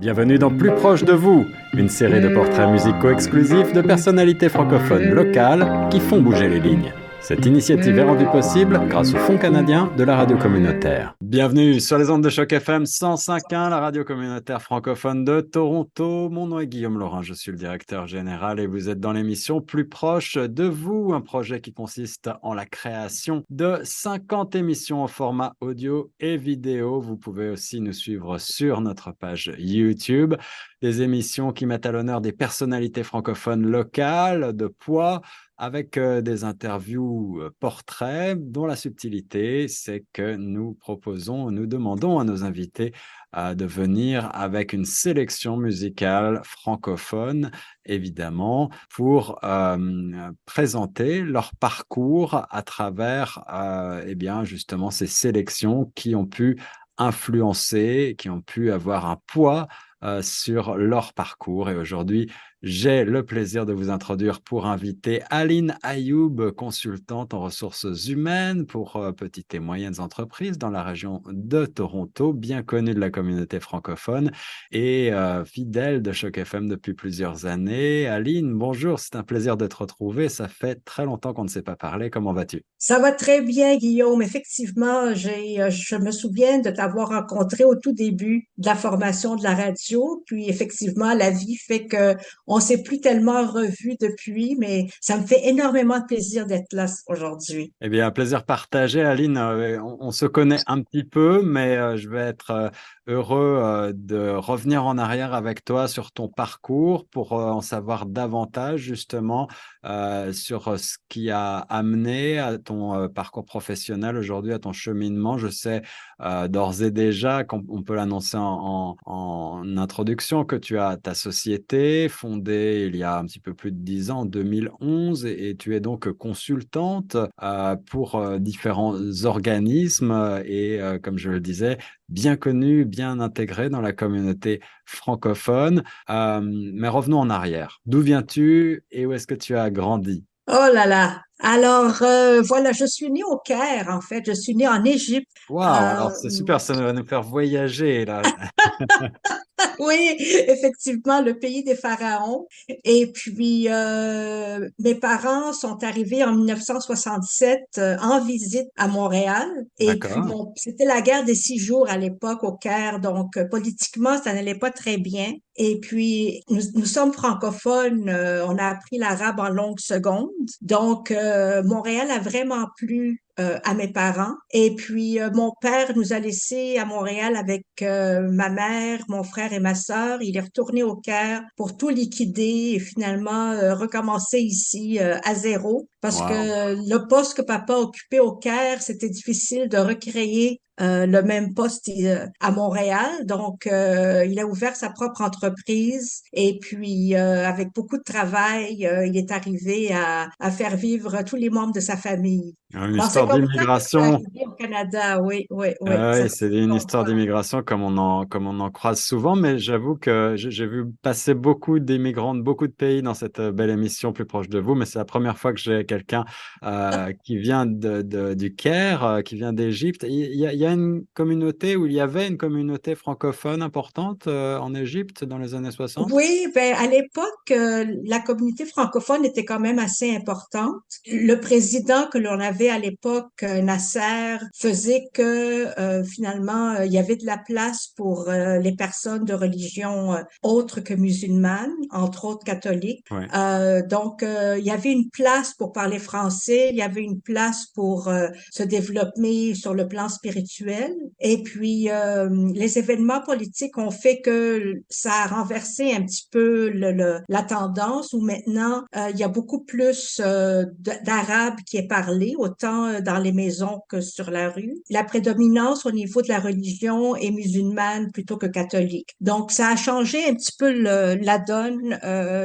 Bienvenue dans Plus proche de vous, une série de portraits musicaux exclusifs de personnalités francophones locales qui font bouger les lignes. Cette initiative est rendue possible grâce au Fonds canadien de la radio communautaire. Bienvenue sur les ondes de choc FM 105.1, la radio communautaire francophone de Toronto. Mon nom est Guillaume Laurent, je suis le directeur général et vous êtes dans l'émission Plus proche de vous, un projet qui consiste en la création de 50 émissions en format audio et vidéo. Vous pouvez aussi nous suivre sur notre page YouTube des émissions qui mettent à l'honneur des personnalités francophones locales de poids avec euh, des interviews euh, portraits dont la subtilité, c'est que nous proposons, nous demandons à nos invités euh, de venir avec une sélection musicale francophone, évidemment, pour présenter leur parcours à travers, eh bien, justement, ces sélections qui ont pu influencer, qui ont pu avoir un poids sur leur parcours. Et aujourd'hui, j'ai le plaisir de vous introduire pour inviter Aline Ayoub, consultante en ressources humaines pour euh, petites et moyennes entreprises dans la région de Toronto, bien connue de la communauté francophone et euh, fidèle de Choc FM depuis plusieurs années. Aline, bonjour, c'est un plaisir de te retrouver. Ça fait très longtemps qu'on ne s'est pas parlé. Comment vas-tu? Ça va très bien, Guillaume. Effectivement, euh, je me souviens de t'avoir rencontré au tout début de la formation de la radio. Puis effectivement, la vie fait que on s'est plus tellement revus depuis, mais ça me fait énormément de plaisir d'être là aujourd'hui. Eh bien, un plaisir partagé, Aline. Euh, on, se connaît un petit peu, mais euh, je vais être euh, heureux de revenir en arrière avec toi sur ton parcours pour en savoir davantage justement sur ce qui a amené à ton parcours professionnel aujourd'hui, à ton cheminement. Je sais d'ores et déjà qu'on peut l'annoncer en, introduction que tu as ta société fondée il y a un petit peu plus de dix ans, en 2011, et, tu es donc consultante euh, pour euh, différents organismes et, euh, comme je le disais, bien connue, bien intégrée dans la communauté francophone. mais revenons en arrière. D'où viens-tu et où est-ce que tu as grandi? Oh là là, alors, voilà, je suis née au Caire, en fait. Je suis née en Égypte. Wow, alors c'est super, ça va nous faire voyager, là. oui, effectivement, le pays des pharaons. Et puis, euh, mes parents sont arrivés en 1967 euh, en visite à Montréal. Et puis, c'était la guerre des six jours à l'époque au Caire. Donc, euh, politiquement, ça n'allait pas très bien. Et puis, nous, nous sommes francophones. on a appris l'arabe en longues secondes. Donc, Montréal a vraiment plu euh, à mes parents. Et puis, euh, mon père nous a laissés à Montréal avec euh, ma mère, mon frère et ma sœur. Il est retourné au Caire pour tout liquider et finalement recommencer ici à zéro parce que le poste que papa occupait au Caire, c'était difficile de recréer euh, le même poste euh, à Montréal. Donc, euh, il a ouvert sa propre entreprise et puis, avec beaucoup de travail, il est arrivé à, à, faire vivre tous les membres de sa famille. Une histoire d'immigration. Au Canada, oui, oui, oui. Ah c'est une histoire d'immigration comme on en comme on en croise souvent, mais j'avoue que j'ai vu passer beaucoup d'immigrants de beaucoup de pays dans cette belle émission plus proche de vous, mais c'est la première fois que j'ai quelqu'un qui vient de, de, du Caire, qui vient d'Égypte. Il, il, y a une communauté où il y avait une communauté francophone importante euh, en Égypte dans les années 60? Oui, ben, à l'époque, euh, la communauté francophone était quand même assez importante. Le président que l'on avait à l'époque, euh, Nasser, faisait que finalement, il y avait de la place pour les personnes de religion autre que musulmane, entre autres catholiques. donc, il y avait une place pour parler français, il y avait une place pour se développer sur le plan spirituel. Et puis, euh, les événements politiques ont fait que ça a renversé un petit peu le, la tendance où maintenant, euh, il y a beaucoup plus euh, d'arabe qui est parlé, autant dans les maisons que sur la rue. La prédominance au niveau de la religion est musulmane plutôt que catholique. Donc, ça a changé un petit peu le, la donne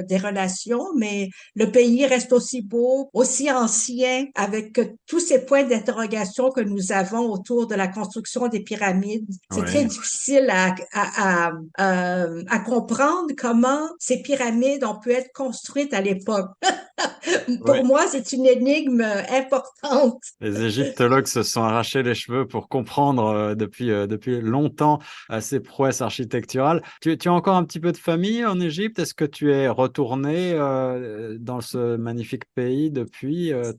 des relations, mais le pays reste aussi beau, aussi ancien avec tous ces points d'interrogation que nous avons autour de la construction des pyramides. C'est très difficile à, à, à, euh, à, comprendre comment ces pyramides ont pu être construites à l'époque. pour moi, c'est une énigme importante. Les égyptologues se sont arrachés les cheveux pour comprendre euh, depuis, euh, depuis longtemps ces prouesses architecturales. Tu, tu, as encore un petit peu de famille en Égypte? Est-ce que tu es retourné dans ce magnifique pays depuis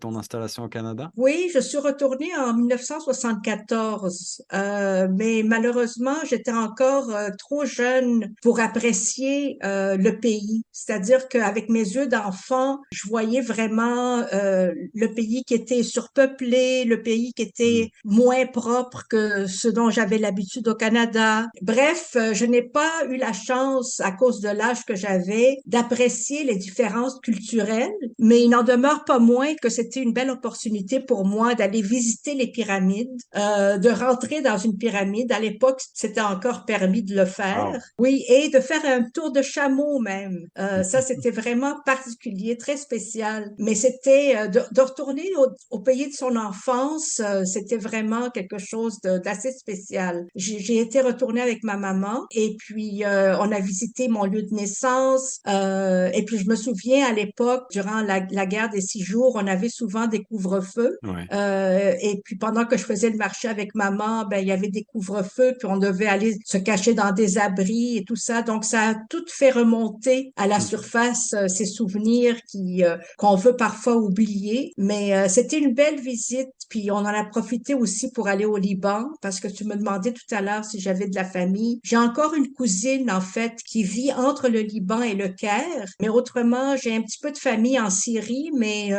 ton installation au Canada? Oui, je suis retournée en 1974, euh, mais malheureusement, j'étais encore euh, trop jeune pour apprécier euh, le pays. C'est-à-dire qu'avec mes yeux d'enfant, je voyais vraiment euh, le pays qui était surpeuplé, le pays qui était mmh. moins propre que ce dont j'avais l'habitude au Canada. Bref, je n'ai pas eu la chance, à cause de l'âge que j'avais, d'apprécier les différences culturelles, mais il n'en demeure pas que c'était une belle opportunité pour moi d'aller visiter les pyramides, euh, de rentrer dans une pyramide. À l'époque, c'était encore permis de le faire. Oui, et de faire un tour de chameau même. Euh, ça, c'était vraiment particulier, très spécial. Mais c'était euh, de, de, retourner au, au, pays de son enfance, euh, c'était vraiment quelque chose d'assez spécial. J'ai été retournée avec ma maman et puis euh, on a visité mon lieu de naissance. et puis je me souviens à l'époque, durant la, la guerre des six jours, on avait souvent des couvre-feux. Euh, et puis pendant que je faisais le marché avec maman, ben il y avait des couvre-feux, puis on devait aller se cacher dans des abris et tout ça. Donc ça a tout fait remonter à la mm. surface euh, ces souvenirs qui euh, qu'on veut parfois oublier. Mais euh, c'était une belle visite. Puis on en a profité aussi pour aller au Liban parce que tu me demandais tout à l'heure si j'avais de la famille. J'ai encore une cousine en fait qui vit entre le Liban et le Caire. Mais autrement, j'ai un petit peu de famille en Syrie, mais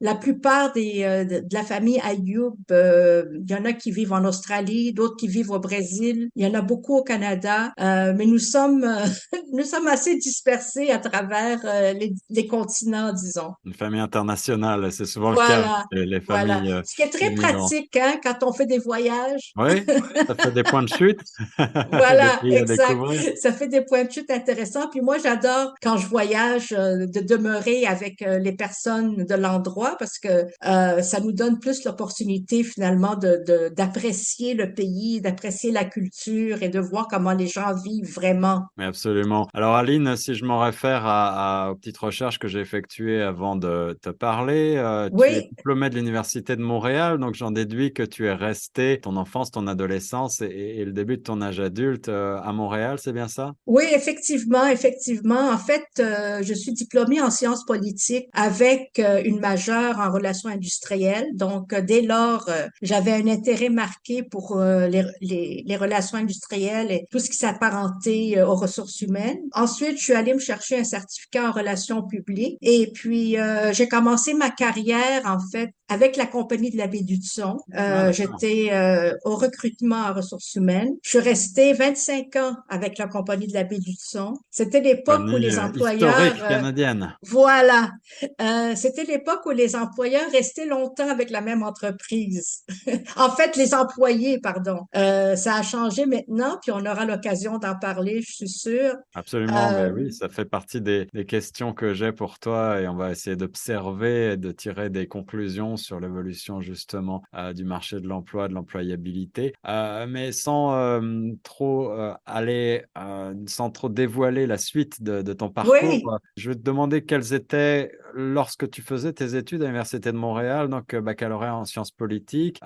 la plupart des de, de, la famille Ayoub, euh, il y en a qui vivent en Australie, d'autres qui vivent au Brésil, il y en a beaucoup au Canada, euh, mais nous sommes euh, nous sommes assez dispersés à travers les, les, continents, disons. Une famille internationale, c'est souvent le cas. Les familles. Voilà. Ce qui est très pratique hein, quand on fait des voyages. Oui, ça fait des points de chute. voilà, exact. Ça fait des points de chute intéressants. Puis moi, j'adore quand je voyage de demeurer avec les personnes de l'endroit parce que euh, ça nous donne plus l'opportunité finalement de, d'apprécier le pays, d'apprécier la culture et de voir comment les gens vivent vraiment. absolument. Alors Aline, si je m'en réfère à, aux petites recherches que j'ai effectuées avant de te parler, euh, tu es diplômée de l'Université de Montréal, donc j'en déduis que tu es resté ton enfance, ton adolescence et, le début de ton âge adulte euh, à Montréal, c'est bien ça? Oui, effectivement, effectivement. En fait, je suis diplômée en sciences politiques avec une majeure en relations industrielles. Donc, euh, dès lors, euh, j'avais un intérêt marqué pour euh, les, les, les, relations industrielles et tout ce qui s'apparentait aux ressources humaines. Ensuite, je suis allée me chercher un certificat en relations publiques et puis j'ai commencé ma carrière, en fait, avec la compagnie de la baie du Son. Euh, J'étais euh, au recrutement en ressources humaines. Je suis restée 25 ans avec la compagnie de la baie du Son. C'était l'époque où les employeurs... Canadienne. Voilà. C'était l'époque où les employeurs restaient longtemps avec la même entreprise. en fait, les employés, pardon. Euh, ça a changé maintenant, puis on aura l'occasion d'en parler, je suis sûre. Absolument, mais oui, ça fait partie des, des questions que j'ai pour toi et on va essayer d'observer et de tirer des conclusions sur l'évolution justement euh, du marché de l'emploi, de l'employabilité, euh, mais sans euh, trop aller, sans trop dévoiler la suite de, ton parcours. Je vais te demander quelles étaient lorsque tu faisais tes études à l'Université de Montréal, donc baccalauréat en sciences politiques,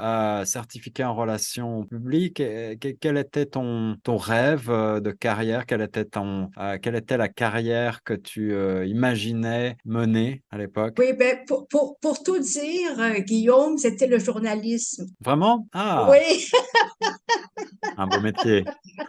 certificat en relations publiques, quel était ton, ton rêve de carrière? Quelle était, ton, quelle était la carrière que tu imaginais mener à l'époque? Oui, ben, pour, pour, pour, tout dire, Guillaume, c'était le journalisme. Vraiment? Ah! Oui! Un beau métier.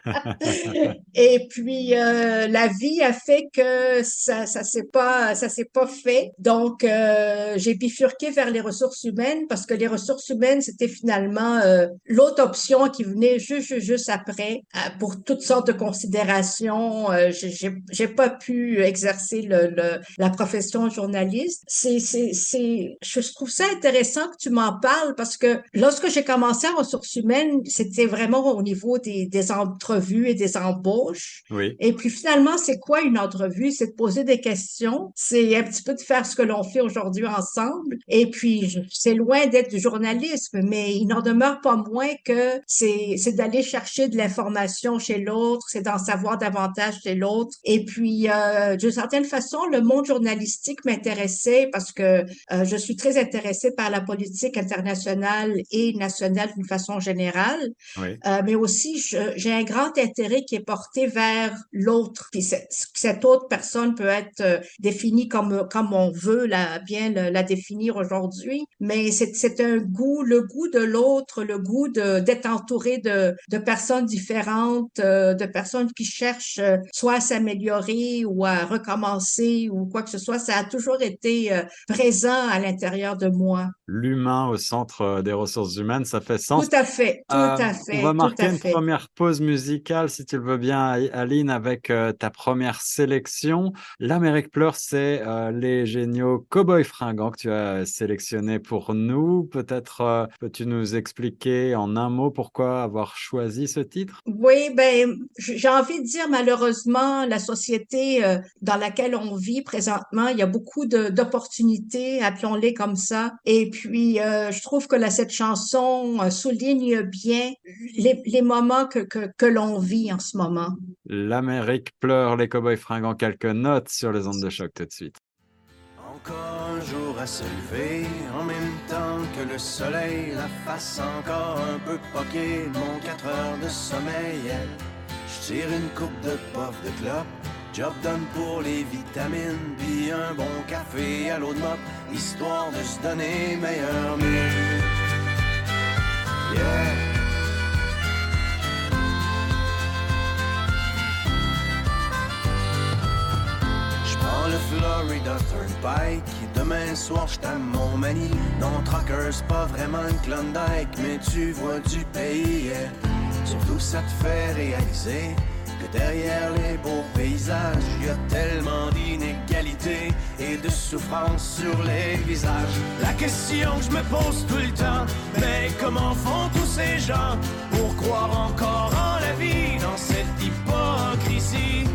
Et puis, euh, la vie a fait que ça ça s'est pas ça s'est pas fait. Donc, euh, j'ai bifurqué vers les ressources humaines parce que les ressources humaines, c'était finalement euh, l'autre option qui venait juste, juste après pour toutes sortes de considérations. j'ai j'ai pas pu exercer le, le la profession de journaliste. C'est, c'est, c'est, je trouve ça intéressant que tu m'en parles parce que lorsque j'ai commencé en ressources humaines, c'était vraiment au niveau des, des entrevues et des embauches. Oui. Et puis finalement, c'est quoi une entrevue? C'est de poser des questions. C'est un petit peu de faire ce que l'on fait aujourd'hui ensemble. Et puis, c'est loin d'être du journalisme, mais il n'en demeure pas moins que c'est, c'est d'aller chercher de l'information chez l'autre, c'est d'en savoir davantage chez l'autre. Et puis, euh, d'une certaine façon, le monde journalistique m'intéressait parce que euh, je suis très intéressée par la politique internationale et nationale d'une façon générale. Oui. Euh, mais aussi, j'ai un grand intérêt qui est porté vers l'autre. Puis cette autre personne peut être euh, définie comme comme on veut la bien la, définir aujourd'hui, mais c'est un goût, le goût de l'autre, le goût d'être entouré de de personnes différentes, euh, de personnes qui cherchent euh, soit à s'améliorer ou à recommencer ou quoi que ce soit. Ça a toujours été présent à l'intérieur de moi. L'humain au centre des ressources humaines, ça fait sens. Tout à fait, tout à fait. On va marquer une première pause musicale, si tu le veux bien, Aline, avec ta première sélection. L'Amérique pleure, c'est euh, les géniaux Cowboys fringants que tu as sélectionnés pour nous. Peut-être euh, peux-tu nous expliquer en un mot pourquoi avoir choisi ce titre? Oui, ben, j'ai envie de dire malheureusement, la société euh, dans laquelle on vit présentement, il y a beaucoup d'opportunités, appelons-les comme ça. Et puis, je trouve que là, cette chanson souligne bien les, les moments que, que, que l'on vit en ce moment. L'Amérique pleure, les Cowboys fringants, quelques notes sur les ondes de choc tout de suite. Encore un jour à se lever, en même temps que le soleil, la face encore un peu poquée, mon 4 heures de sommeil. Je tire une coupe de pof de clope, job done pour les vitamines, puis un bon café à l'eau de mop, histoire de se donner meilleur mieux. Yeah. Le Florida Turnpike. Demain soir, je mon mani. Non, Trucker, c'est pas vraiment une Klondike, mais tu vois du pays. Surtout, ça te fait réaliser que derrière les beaux paysages, il y a tellement d'inégalités et de souffrance sur les visages. La question que je me pose tout le temps, mais comment font tous ces gens pour croire encore en la vie dans cette hypocrisie?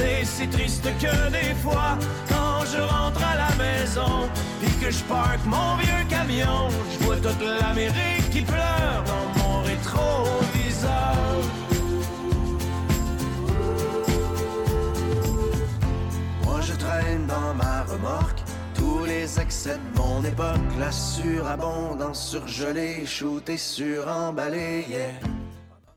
C'est si triste que des fois, quand je rentre à la maison, puis que je parque mon vieux camion, je vois toute l'Amérique qui pleure dans mon rétroviseur. Moi je traîne dans ma remorque tous les excès de mon époque, la surabondance surgelée, shootée, suremballée, yeah.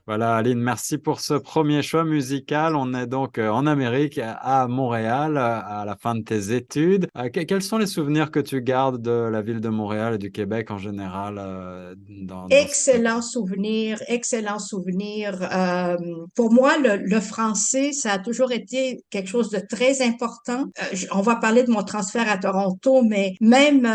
Voilà, Aline, merci pour ce premier choix musical. On est donc euh, en Amérique, à Montréal, à la fin de tes études. Euh, quels sont les souvenirs que tu gardes de la ville de Montréal et du Québec en général euh, dans, Excellent souvenir, excellent souvenir. pour moi, le, français, ça a toujours été quelque chose de très important. on va parler de mon transfert à Toronto, mais même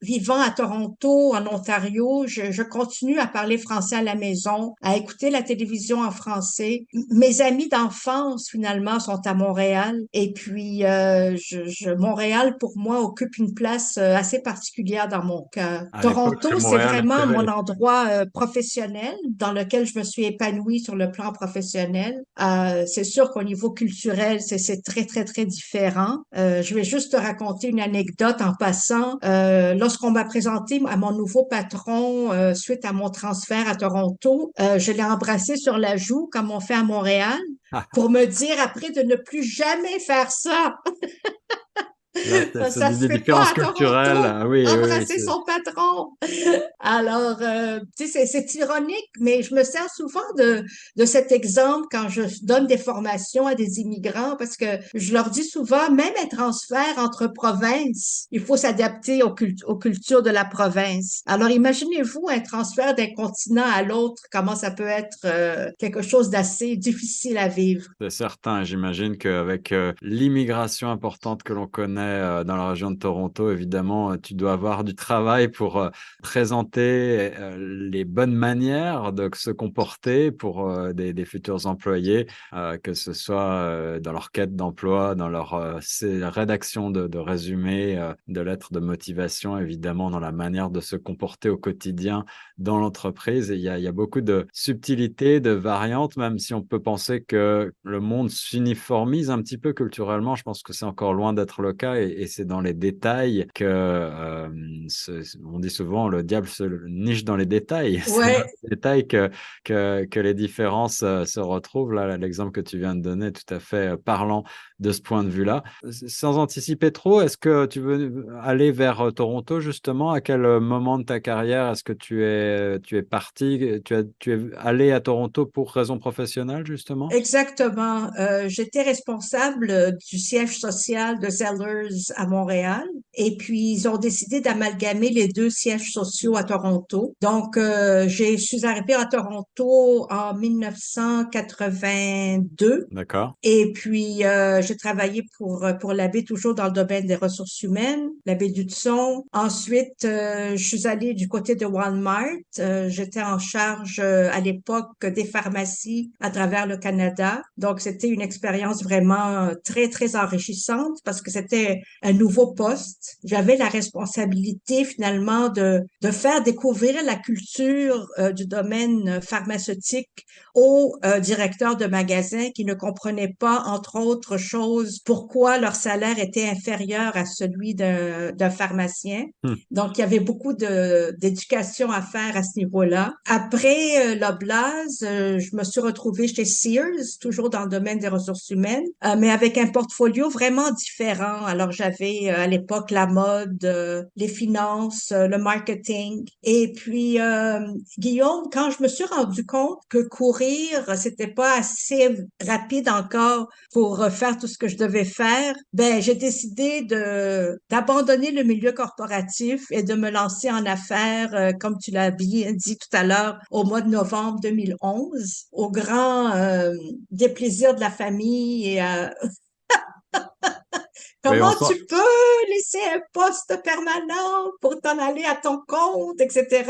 vivant à Toronto, en Ontario, je, je continue à parler français à la maison, à écouter la télévision en français. Mes amis d'enfance, finalement, sont à Montréal. Et puis, euh, je, Montréal, pour moi, occupe une place euh, assez particulière dans mon cœur. Toronto, c'est vraiment mon endroit euh, professionnel dans lequel je me suis épanouie sur le plan professionnel. c'est sûr qu'au niveau culturel, c'est très, très, très différent. je vais juste te raconter une anecdote en passant. Lorsqu'on m'a présenté à mon nouveau patron suite à mon transfert à Toronto, je l'ai embrassé sur la joue comme on fait à Montréal ah. pour me dire après de ne plus jamais faire ça. ça, des différences culturelles. Ah oui, embrasser son patron. Alors, euh, tu sais, c'est ironique, mais je me sers souvent de, de cet exemple quand je donne des formations à des immigrants parce que je leur dis souvent, même un transfert entre provinces, il faut s'adapter aux, aux cultures de la province. Alors, imaginez-vous un transfert d'un continent à l'autre, comment ça peut être euh, quelque chose d'assez difficile à vivre. C'est certain. J'imagine qu'avec euh, l'immigration importante que l'on connaît euh, dans la région de Toronto, évidemment, euh, tu dois avoir du travail pour euh, présenter les bonnes manières de se comporter pour des, futurs employés, que ce soit dans leur quête d'emploi, dans leur rédaction de, résumés, de lettres de motivation, évidemment, dans la manière de se comporter au quotidien dans l'entreprise. Il y a beaucoup de subtilités, de variantes, même si on peut penser que le monde s'uniformise un petit peu culturellement. Je pense que c'est encore loin d'être le cas cas, et, c'est dans les détails que euh, on dit souvent le diable se niche dans les détails. C'est dans les détails que, que, que les différences euh, se retrouvent. Là, l'exemple que tu viens de donner est tout à fait parlant de ce point de vue-là. Sans anticiper trop, est-ce que tu veux aller vers Toronto justement? À quel moment de ta carrière est-ce que tu es, tu es parti? Tu, tu es allé à Toronto pour raison professionnelle justement? Exactement. Euh, J'étais responsable du siège social de Zellers à Montréal et puis ils ont décidé d'amalgamer les deux sièges sociaux à Toronto. Donc, euh, je suis arrivée à Toronto en 1982. D'accord. Et puis, euh, j'ai travaillé pour, pour l'abbé toujours dans le domaine des ressources humaines, l'abbé Dudson. Ensuite, euh, je suis allée du côté de Walmart. Euh, j'étais en charge euh, à l'époque des pharmacies à travers le Canada. Donc, c'était une expérience vraiment très, très enrichissante parce que c'était un nouveau poste. J'avais la responsabilité finalement de, de faire découvrir la culture du domaine pharmaceutique aux directeurs de magasins qui ne comprenaient pas, entre autres choses, pourquoi leur salaire était inférieur à celui d'un pharmacien. Hmm. Donc, il y avait beaucoup d'éducation à faire à ce niveau-là. Après euh, euh, je me suis retrouvée chez Sears, toujours dans le domaine des ressources humaines, euh, mais avec un portfolio vraiment différent. Alors, j'avais à l'époque la mode, les finances, le marketing. Et puis, Guillaume, quand je me suis rendu compte que courir, c'était pas assez rapide encore pour faire tout ce que je devais faire, ben j'ai décidé de d'abandonner le milieu corporatif et de me lancer en affaires, euh, comme tu l'as bien dit tout à l'heure, au mois de novembre 2011, au grand euh, déplaisir de la famille et euh, Comment tu peux laisser un poste permanent pour t'en aller à ton compte, etc.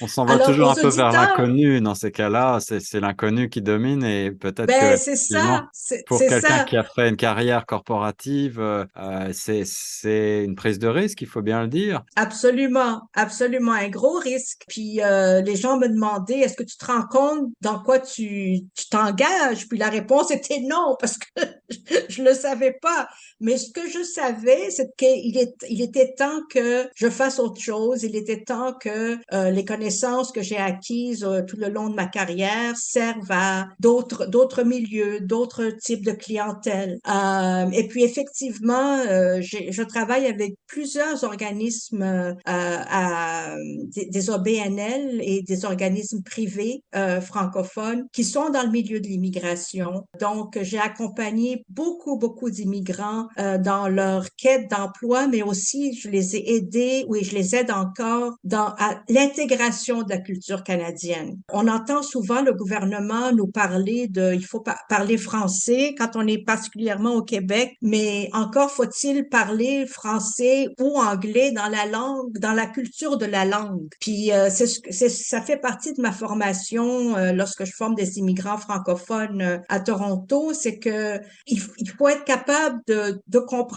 On s'en va toujours un peu vers l'inconnu dans ces cas-là. C'est l'inconnu qui domine et peut-être ben, que c'est ça. pour quelqu'un qui a fait une carrière corporative, euh, c'est une prise de risque, il faut bien le dire. Absolument, absolument, un gros risque. Puis euh, les gens me demandaient, est-ce que tu te rends compte dans quoi tu t'engages? Puis la réponse était non, parce que je le savais pas. Mais ce que je savais, c'est qu'il est, il était temps que je fasse autre chose. Il était temps que euh, les connaissances que j'ai acquises euh, tout le long de ma carrière servent à d'autres, d'autres milieux, d'autres types de clientèle. Euh, et puis effectivement, je travaille avec plusieurs organismes à, des, des, OBNL et des organismes privés francophones qui sont dans le milieu de l'immigration. Donc, j'ai accompagné beaucoup, beaucoup d'immigrants dans leur quête d'emploi, mais aussi je les ai aidés, oui, je les aide encore dans l'intégration de la culture canadienne. On entend souvent le gouvernement nous parler de, il faut parler français quand on est particulièrement au Québec, mais encore faut-il parler français ou anglais dans la langue, dans la culture de la langue. Puis euh, c'est, ça fait partie de ma formation euh, lorsque je forme des immigrants francophones euh, à Toronto, c'est que il, il, faut être capable de, de comprendre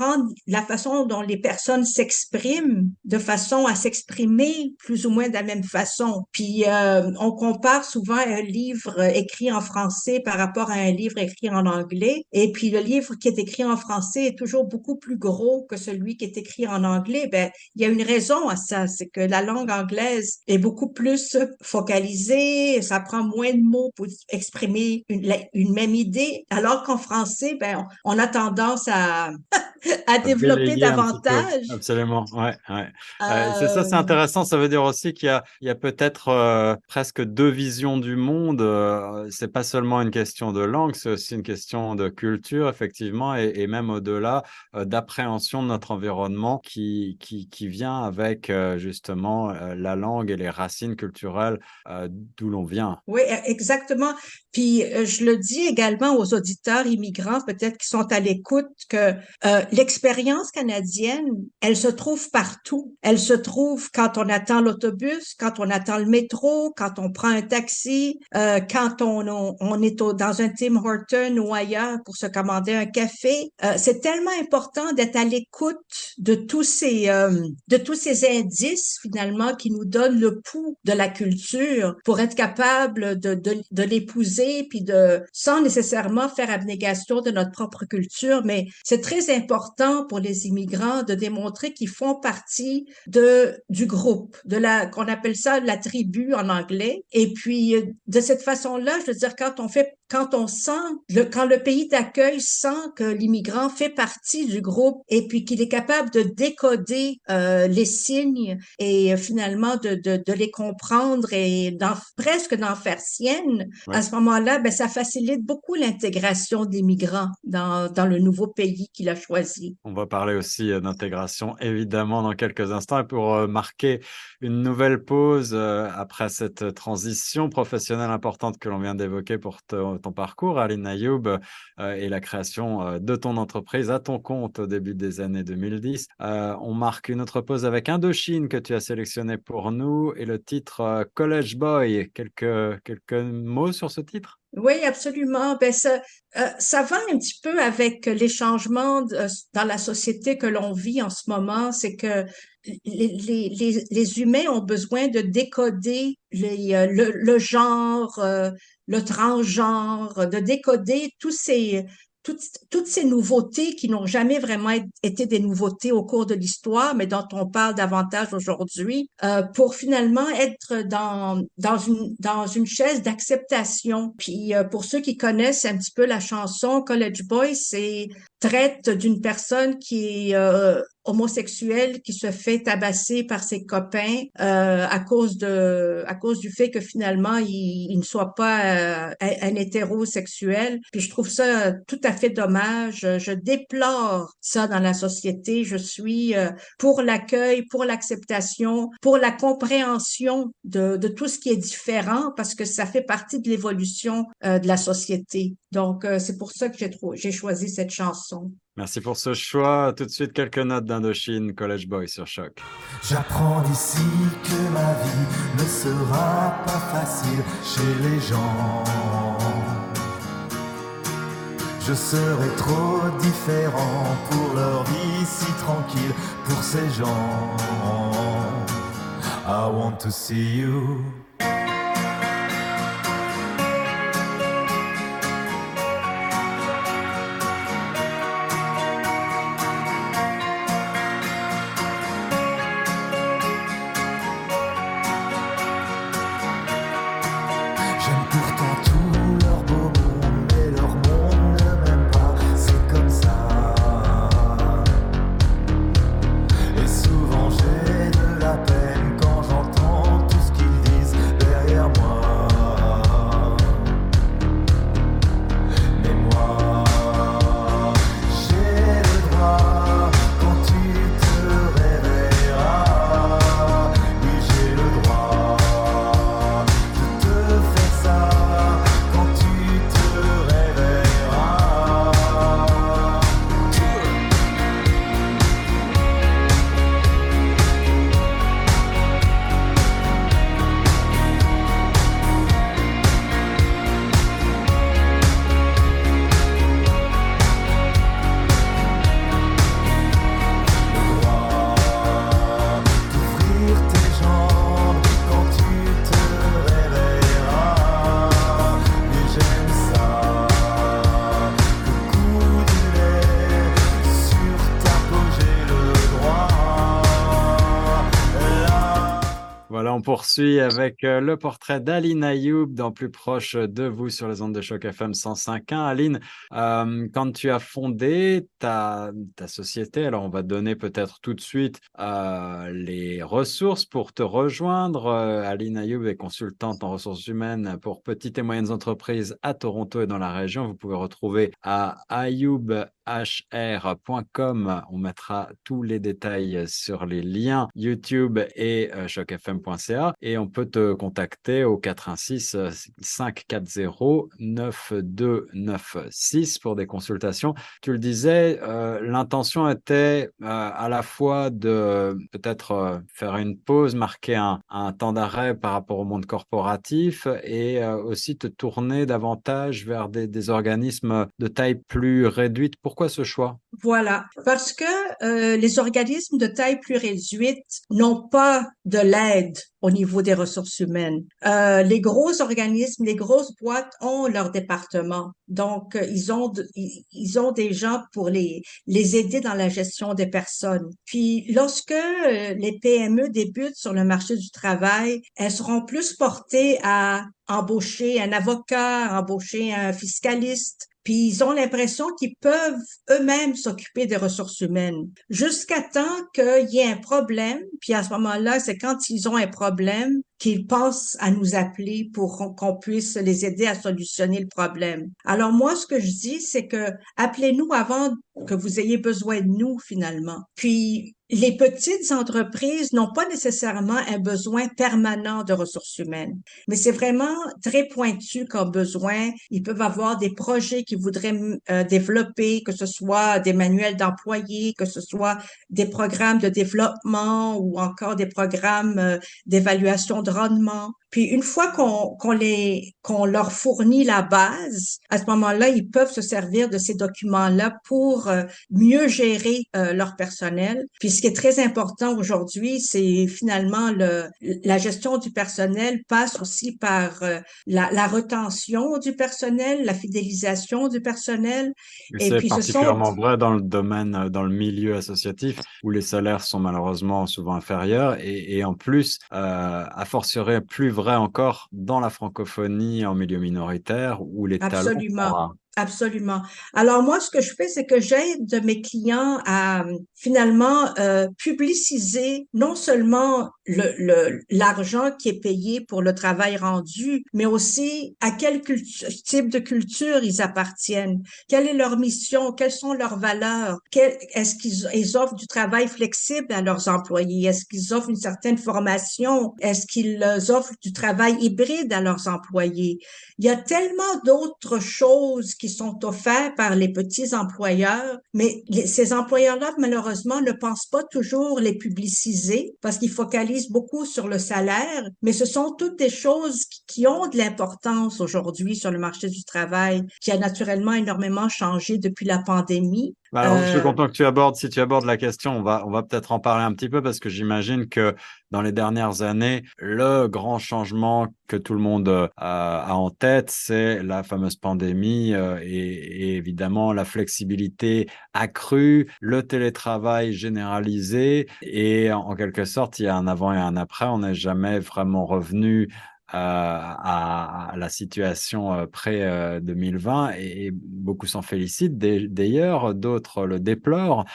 la façon dont les personnes s'expriment de façon à s'exprimer plus ou moins de la même façon. Puis euh, on compare souvent un livre écrit en français par rapport à un livre écrit en anglais. Et puis le livre qui est écrit en français est toujours beaucoup plus gros que celui qui est écrit en anglais. Ben il y a une raison à ça, c'est que la langue anglaise est beaucoup plus focalisée, ça prend moins de mots pour exprimer une même idée, alors qu'en français, ben on a tendance à à développer davantage. Absolument, ouais, ouais. Euh, c'est ça, c'est euh, intéressant. Ça veut dire aussi qu'il y a, il y a peut-être euh, presque deux visions du monde. c'est pas seulement une question de langue, c'est aussi une question de culture, effectivement, et, et même au-delà d'appréhension de notre environnement qui, qui, qui vient avec justement la langue et les racines culturelles d'où l'on vient. Oui, e, exactement. Puis je le dis également aux auditeurs immigrants, peut-être qui sont à l'écoute, que l'expérience canadienne, elle se trouve partout. Elle se trouve quand on attend l'autobus, quand on attend le métro, quand on prend un taxi, euh, quand on, on, est dans un Tim Horton ou ailleurs pour se commander un café. Euh, c'est tellement important d'être à l'écoute de tous ces euh, de tous ces indices finalement qui nous donnent le pouls de la culture pour être capable de, de, de l'épouser puis de sans nécessairement faire abnégation de notre propre culture. Mais c'est très important important pour les immigrants de démontrer qu'ils font partie de du groupe, de la qu'on appelle ça la tribu en anglais. Et puis de cette façon-là, je veux dire quand on fait quand on sent, le, quand le pays d'accueil sent que l'immigrant fait partie du groupe et puis qu'il est capable de décoder euh, les signes et euh, finalement de, de, de, les comprendre et d'en, presque d'en faire sienne, à ce moment-là, ben, ça facilite beaucoup l'intégration des migrants dans, dans le nouveau pays qu'il a choisi. On va parler aussi euh, d'intégration évidemment dans quelques instants et pour marquer une nouvelle pause après cette transition professionnelle importante que l'on vient d'évoquer pour te, ton parcours, Aline Ayoub, euh, et la création euh, de ton entreprise à ton compte au début des années 2010. Euh, on marque une autre pause avec Indochine que tu as sélectionné pour nous et le titre College Boy. Quelques, quelques mots sur ce titre? Oui, absolument. Ben, ça, ça va un petit peu avec les changements dans la société que l'on vit en ce moment. C'est que les, les, les, humains ont besoin de décoder les, le, le, genre, le transgenre, de décoder tous ces, toutes, toutes ces nouveautés qui n'ont jamais vraiment été des nouveautés au cours de l'histoire, mais dont on parle davantage aujourd'hui, euh, pour finalement être dans, dans, une, dans une chaise d'acceptation. Puis euh, pour ceux qui connaissent un petit peu la chanson College Boy, c'est traite d'une personne qui est euh, homosexuel qui se fait tabasser par ses copains euh, à cause de à cause du fait que finalement il, il ne soit pas euh, un, hétérosexuel. Puis je trouve ça tout à fait dommage. Je déplore ça dans la société. Je suis euh, pour l'accueil pour l'acceptation pour la compréhension de, de tout ce qui est différent parce que ça fait partie de l'évolution euh, de la société. Donc c'est pour ça que j'ai j'ai choisi cette chanson Merci pour ce choix. Tout de suite, quelques notes d'Indochine, College Boy sur Choc. J'apprends d'ici que ma vie ne sera pas facile chez les gens. Je serai trop différent pour leur vie si tranquille pour ces gens. I want to see you. On poursuit avec euh, le portrait d'Aline Ayoub dans Plus proche de vous sur les ondes de choc FM 105.1. Aline, euh, quand tu as fondé ta, société, alors on va donner peut-être tout de suite euh, les ressources pour te rejoindre. Aline Ayoub est consultante en ressources humaines pour petites et moyennes entreprises à Toronto et dans la région. Vous pouvez retrouver à Ayoub hr.com. On mettra tous les détails sur les liens YouTube et euh, chocfm.ca et on peut te contacter au 86 540 9296 pour des consultations. Tu le disais, euh, l'intention était euh, à la fois de peut-être faire une pause, marquer un, temps d'arrêt par rapport au monde corporatif et aussi te tourner davantage vers des, des organismes de taille plus réduite. Pourquoi Ce choix? Voilà, parce que euh, les organismes de taille plus réduite n'ont pas de l'aide au niveau des ressources humaines. Euh, les gros organismes, les grosses boîtes ont leur département. Donc, euh, ils ont ils ont des gens pour les les aider dans la gestion des personnes. Puis, lorsque euh, les PME débutent sur le marché du travail, elles seront plus portées à embaucher un avocat, embaucher un fiscaliste, puis ils ont l'impression qu'ils peuvent eux-mêmes s'occuper des ressources humaines jusqu'à temps qu'il y ait un problème. Puis à ce moment-là, c'est quand ils ont un problème qu'ils pensent à nous appeler pour qu'on puisse les aider à solutionner le problème. Alors moi, ce que je dis, c'est que appelez-nous avant que vous ayez besoin de nous finalement. Puis les petites entreprises n'ont pas nécessairement un besoin permanent de ressources humaines, mais c'est vraiment très pointu comme besoin. Ils peuvent avoir des projets qu'ils voudraient euh, développer, que ce soit des manuels d'employés, que ce soit des programmes de développement ou encore des programmes euh, d'évaluation de rendement. Puis une fois qu'on qu'on les qu'on leur fournit la base, à ce moment-là, ils peuvent se servir de ces documents-là pour euh, mieux gérer euh, leur personnel. Puis ce qui est très important aujourd'hui, c'est finalement le la gestion du personnel passe aussi par euh, la, la, retention du personnel, la fidélisation du personnel. Et, c'est particulièrement vrai dans le domaine, dans le milieu associatif où les salaires sont malheureusement souvent inférieurs et, et en plus, euh, à fortiori plus vrai encore dans la francophonie en milieu minoritaire où les Absolument. Absolument. Alors moi, ce que je fais, c'est que j'aide mes clients à finalement euh, publiciser non seulement le l'argent qui est payé pour le travail rendu, mais aussi à quel type de culture ils appartiennent, quelle est leur mission, quelles sont leurs valeurs, est-ce qu'ils ils offrent du travail flexible à leurs employés, est-ce qu'ils offrent une certaine formation, est-ce qu'ils offrent du travail hybride à leurs employés? Il y a tellement d'autres choses qui sont offerts par les petits employeurs, mais ces employeurs-là, malheureusement, ne pensent pas toujours les publiciser parce qu'ils focalisent beaucoup sur le salaire, mais ce sont toutes des choses qui ont de l'importance aujourd'hui sur le marché du travail, qui a naturellement énormément changé depuis la pandémie. Bah, alors, je suis euh, content que tu abordes, si tu abordes la question, on va, on va peut-être en parler un petit peu parce que j'imagine que dans les dernières années, le grand changement que tout le monde euh, a en tête, c'est la fameuse pandémie euh, et, et, évidemment la flexibilité accrue, le télétravail généralisé et en quelque sorte, il y a un avant et un après. On n'est jamais vraiment revenu euh, à, la situation euh, près 2020 euh, et, et beaucoup s'en félicitent d'ailleurs, d'autres le déplorent.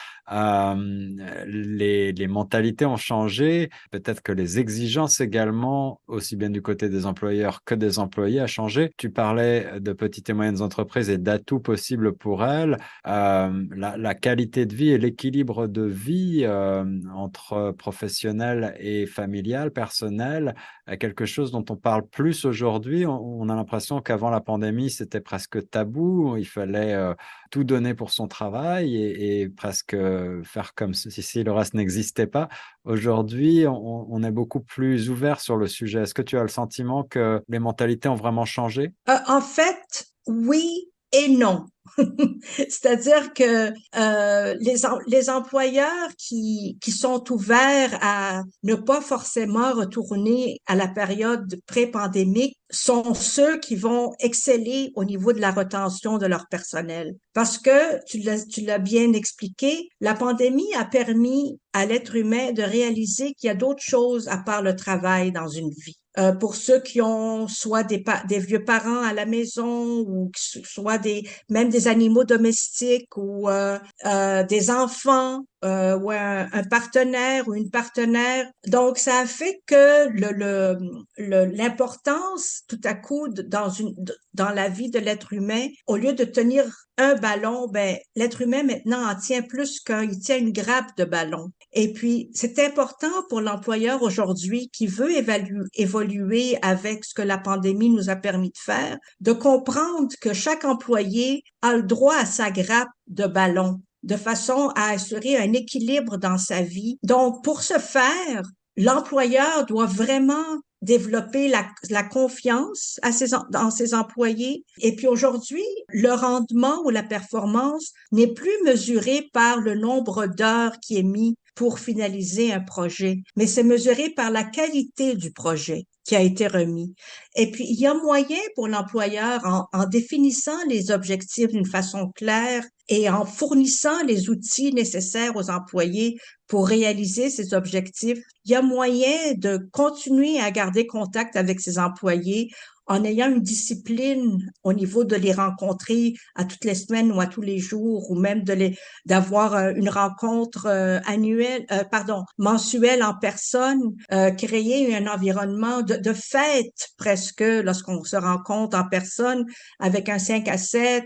Les, mentalités ont changé, peut-être que les exigences également, aussi bien du côté des employeurs que des employés, a changé. Tu parlais de petites et moyennes entreprises et d'atouts possibles pour elles. La, qualité de vie et l'équilibre de vie entre professionnel et familial, personnel, quelque chose dont on parle plus aujourd'hui. On, a l'impression qu'avant la pandémie, c'était presque tabou. Il fallait tout donner pour son travail et, presque euh, faire comme si, le reste n'existait pas. Aujourd'hui, on, est beaucoup plus ouvert sur le sujet. Est-ce que tu as le sentiment que les mentalités ont vraiment changé? Euh, En fait, oui et non. C'est-à-dire que euh, les, les employeurs qui, qui sont ouverts à ne pas forcément retourner à la période pré-pandémique sont ceux qui vont exceller au niveau de la retention de leur personnel. Parce que, tu l'as bien expliqué, la pandémie a permis à l'être humain de réaliser qu'il y a d'autres choses à part le travail dans une vie. Euh, pour ceux qui ont soit des, des vieux parents à la maison ou soit des même des animaux domestiques ou euh, euh, des enfants euh, ou un, partenaire ou une partenaire. Donc, ça a fait que l'importance tout à coup dans la vie de l'être humain, au lieu de tenir un ballon, ben l'être humain maintenant en tient plus qu'un, il tient une grappe de ballon. Et puis, c'est important pour l'employeur aujourd'hui qui veut évoluer avec ce que la pandémie nous a permis de faire, de comprendre que chaque employé a le droit à sa grappe de ballon de façon à assurer un équilibre dans sa vie. Donc, pour ce faire, l'employeur doit vraiment développer la, confiance à ses, dans ses employés. Et puis aujourd'hui, le rendement ou la performance n'est plus mesuré par le nombre d'heures qui est mis pour finaliser un projet, mais c'est mesuré par la qualité du projet qui a été remis. Et puis, il y a moyen pour l'employeur, en, définissant les objectifs d'une façon claire et en fournissant les outils nécessaires aux employés pour réaliser ces objectifs, il y a moyen de continuer à garder contact avec ses employés en ayant une discipline au niveau de les rencontrer à toutes les semaines ou à tous les jours, ou même de les d'avoir euh, une rencontre euh, annuelle, euh, pardon, mensuelle en personne, créer un environnement de, de fête presque lorsqu'on se rencontre en personne avec un 5 à 7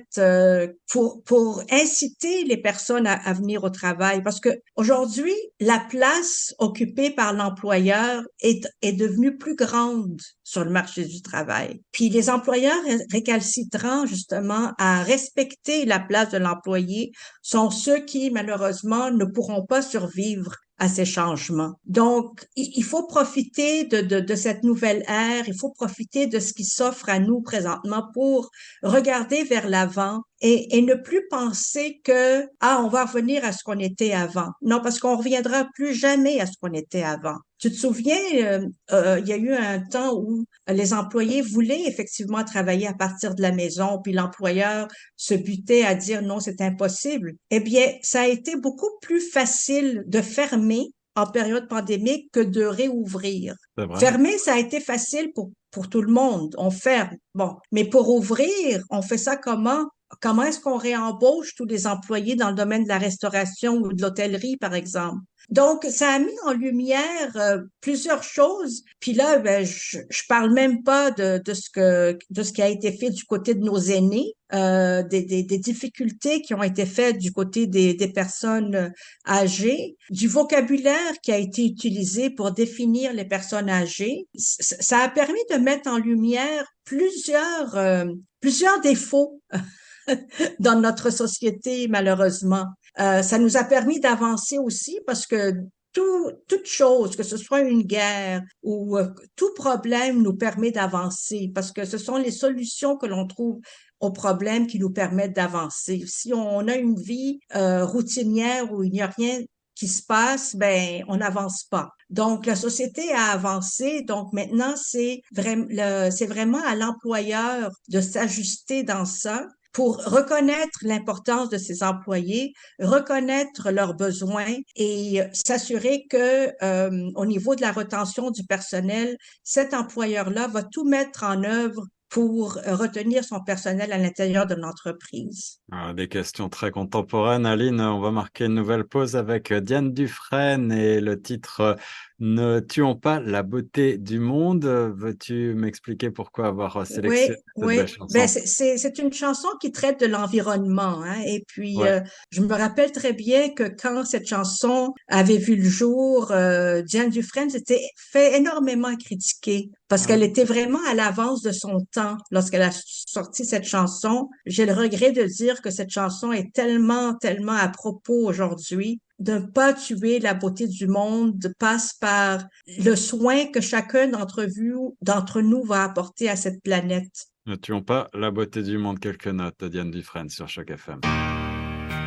pour pour inciter les personnes à, à venir au travail, parce que aujourd'hui la place occupée par l'employeur est est devenue plus grande sur le marché du travail. Puis les employeurs récalcitrants justement à respecter la place de l'employé sont ceux qui malheureusement ne pourront pas survivre à ces changements. Donc, il faut profiter de, de, de, cette nouvelle ère, il faut profiter de ce qui s'offre à nous présentement pour regarder vers l'avant et, et, ne plus penser que, ah, on va revenir à ce qu'on était avant. Non, parce qu'on reviendra plus jamais à ce qu'on était avant. Tu te souviens, euh, euh, il y a eu un temps où les employés voulaient effectivement travailler à partir de la maison, puis l'employeur se butait à dire non, c'est impossible. Eh bien, ça a été beaucoup plus facile de fermer en période pandémique que de réouvrir. Fermer, ça a été facile pour, pour tout le monde. On ferme. Bon. Mais pour ouvrir, on fait ça comment? Comment est-ce qu'on réembauche tous les employés dans le domaine de la restauration ou de l'hôtellerie, par exemple? Donc, ça a mis en lumière euh, plusieurs choses. Puis là, ben, je, je parle même pas de, de, ce que de ce qui a été fait du côté de nos aînés, euh, des, des, des, difficultés qui ont été faites du côté des, des personnes âgées, du vocabulaire qui a été utilisé pour définir les personnes âgées. Ça a permis de mettre en lumière plusieurs euh, plusieurs défauts dans notre société, malheureusement. Euh, ça nous a permis d'avancer aussi parce que tout, toute chose, que ce soit une guerre ou euh, tout problème nous permet d'avancer parce que ce sont les solutions que l'on trouve aux problèmes qui nous permettent d'avancer. Si on a une vie euh, routinière où il n'y a rien qui se passe, ben on n'avance pas. Donc la société a avancé. Donc maintenant c'est vraiment c'est vraiment à l'employeur de s'ajuster dans ça pour reconnaître l'importance de ses employés, reconnaître leurs besoins et s'assurer que euh, au niveau de la retention du personnel, cet employeur-là va tout mettre en œuvre pour retenir son personnel à l'intérieur de l'entreprise. Ah, des questions très contemporaines. Aline, on va marquer une nouvelle pause avec Diane Dufresne et le titre ne tuons pas la beauté du monde. Veux-tu m'expliquer pourquoi avoir sélectionné oui, cette oui. Ben, c'est une chanson qui traite de l'environnement. Hein? Et puis, euh, je me rappelle très bien que quand cette chanson avait vu le jour, euh, Diane Dufresne s'était fait énormément critiquer parce ah. qu'elle était vraiment à l'avance de son temps lorsqu'elle a sorti cette chanson. J'ai le regret de dire que cette chanson est tellement, tellement à propos aujourd'hui ne pas tuer la beauté du monde passe par le soin que chacun d'entre vous, d'entre nous va apporter à cette planète. Ne tuons pas la beauté du monde. Quelques notes de Diane Dufresne sur chaque FM.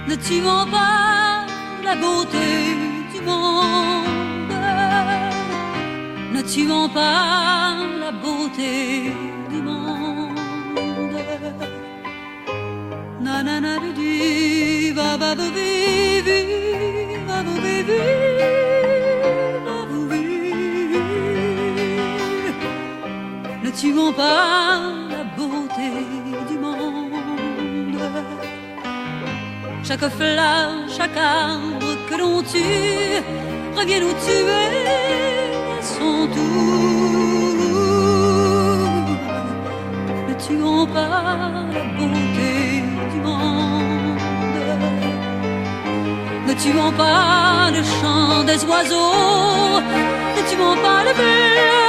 Ne tuons pas la beauté du monde. Ne tuons pas la beauté du monde. Na na na du va va ne tuons pas la beauté du monde. Chaque fleur, chaque arbre que l'on tue revient nous tuer à son tour. Ne tuons pas la beauté Ne tuons pas le chant des oiseaux, ne tuons pas le bleu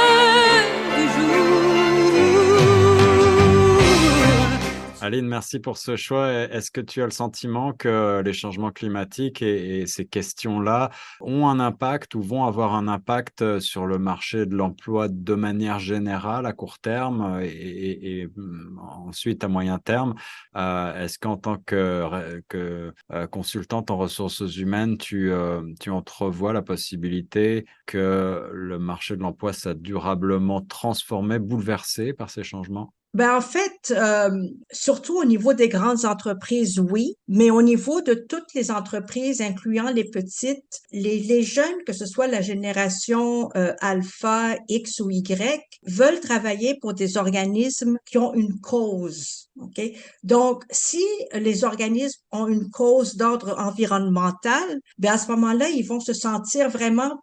Aline, merci pour ce choix. Est-ce que tu as le sentiment que les changements climatiques et, ces questions-là ont un impact ou vont avoir un impact sur le marché de l'emploi de manière générale à court terme et, mm, ensuite à moyen terme? Euh, Est-ce qu'en tant que, euh, consultante en ressources humaines, euh, tu entrevois la possibilité que le marché de l'emploi soit durablement transformé, bouleversé par ces changements? Ben en fait, euh, surtout au niveau des grandes entreprises, oui, mais au niveau de toutes les entreprises, incluant les petites, les, les jeunes, que ce soit la génération euh, alpha, X ou Y, veulent travailler pour des organismes qui ont une cause. OK? Donc, si les organismes ont une cause d'ordre environnemental, ben à ce moment-là, ils vont se sentir vraiment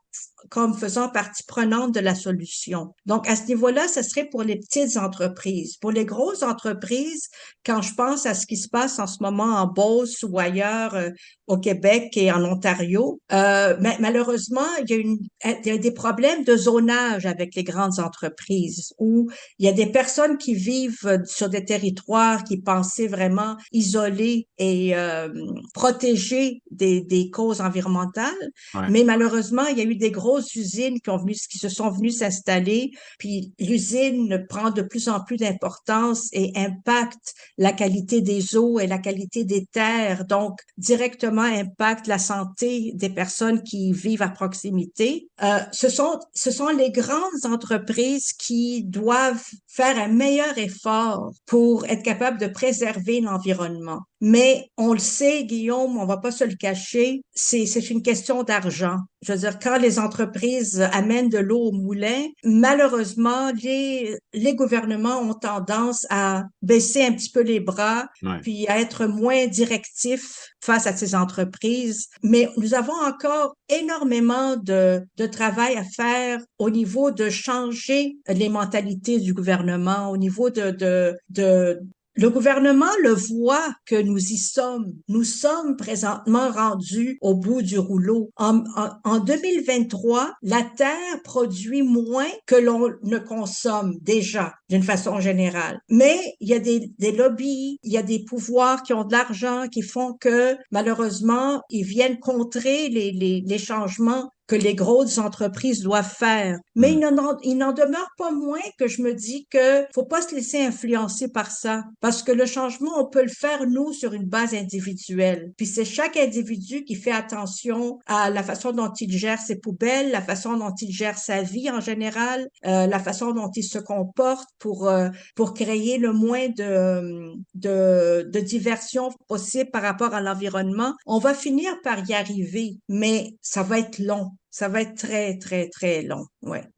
comme faisant partie prenante de la solution. Donc, à ce niveau-là, ce serait pour les petites entreprises. Pour les grosses entreprises, quand je pense à ce qui se passe en ce moment en Beauce ou ailleurs euh, au Québec et en Ontario, euh, mais malheureusement, il y, a une, il y a des problèmes de zonage avec les grandes entreprises où il y a des personnes qui vivent sur des territoires qui pensaient vraiment isolés et euh, protégés des, des causes environnementales. Mais malheureusement, il y a eu des grosses usines qui, ont venu, qui se sont venues s'installer, puis l'usine prend de plus en plus d'importance et impacte la qualité des eaux et la qualité des terres, donc directement impacte la santé des personnes qui vivent à proximité. Euh, ce sont ce sont les grandes entreprises qui doivent faire un meilleur effort pour être capables de préserver l'environnement. Mais on le sait, Guillaume, on va pas se le cacher, c'est, c'est une question d'argent. Je veux dire, quand les entreprises amènent de l'eau au moulin, malheureusement, les, les gouvernements ont tendance à baisser un petit peu les bras, puis à être moins directifs face à ces entreprises. Mais nous avons encore énormément de, de travail à faire au niveau de changer les mentalités du gouvernement, au niveau de, de, de le gouvernement le voit que nous y sommes. Nous sommes présentement rendus au bout du rouleau. En, en, 2023, la Terre produit moins que l'on ne consomme déjà, d'une façon générale. Mais il y a des, lobbies, il y a des pouvoirs qui ont de l'argent, qui font que malheureusement, ils viennent contrer les changements que les grosses entreprises doivent faire. Mais mm. il n'en demeure pas moins que je me dis que faut pas se laisser influencer par ça. Parce que le changement, on peut le faire, nous, sur une base individuelle. Puis c'est chaque individu qui fait attention à la façon dont il gère ses poubelles, la façon dont il gère sa vie en général, euh, la façon dont il se comporte pour, euh, pour créer le moins de, de, de diversion possible par rapport à l'environnement. On va finir par y arriver, mais ça va être long ça va être très, très, très long.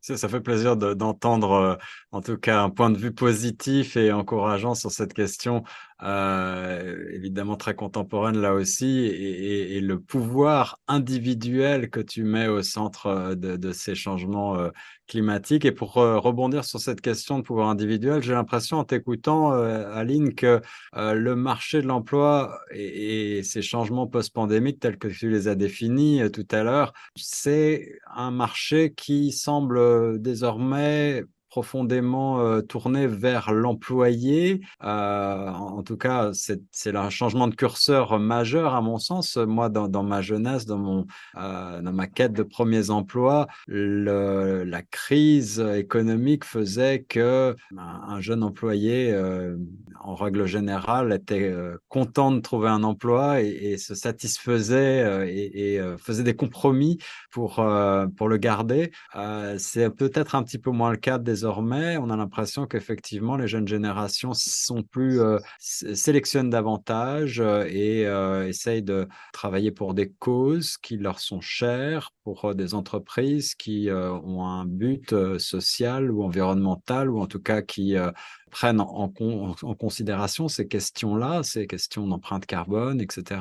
Ça fait plaisir d'entendre, euh, en tout cas, un point de vue positif et encourageant sur cette question, euh, évidemment très contemporaine là aussi, et, le pouvoir individuel que tu mets au centre euh, de, ces changements euh, climatique. Et pour rebondir sur cette question de pouvoir individuel, j'ai l'impression en t'écoutant, Aline, que le marché de l'emploi et, et, ces changements post-pandémiques tels que tu les as définis tout à l'heure, c'est un marché qui semble désormais profondément euh, tourné vers l'employé. Euh, en, tout cas, c'est un changement de curseur majeur à mon sens. Moi, dans, ma jeunesse, euh, dans ma quête de premiers emplois, la crise économique faisait que ben, un jeune employé, en règle générale, était content de trouver un emploi et, se satisfaisait et, et faisait des compromis pour, pour le garder. c'est peut-être un petit peu moins le cas des désormais, on a l'impression qu'effectivement, les jeunes générations sont plus euh, sélectionnent davantage euh, et euh, essayent de travailler pour des causes qui leur sont chères, pour des entreprises qui ont un but social ou environnemental, ou en tout cas qui prennent en, considération ces questions-là, ces questions d'empreinte carbone, etc.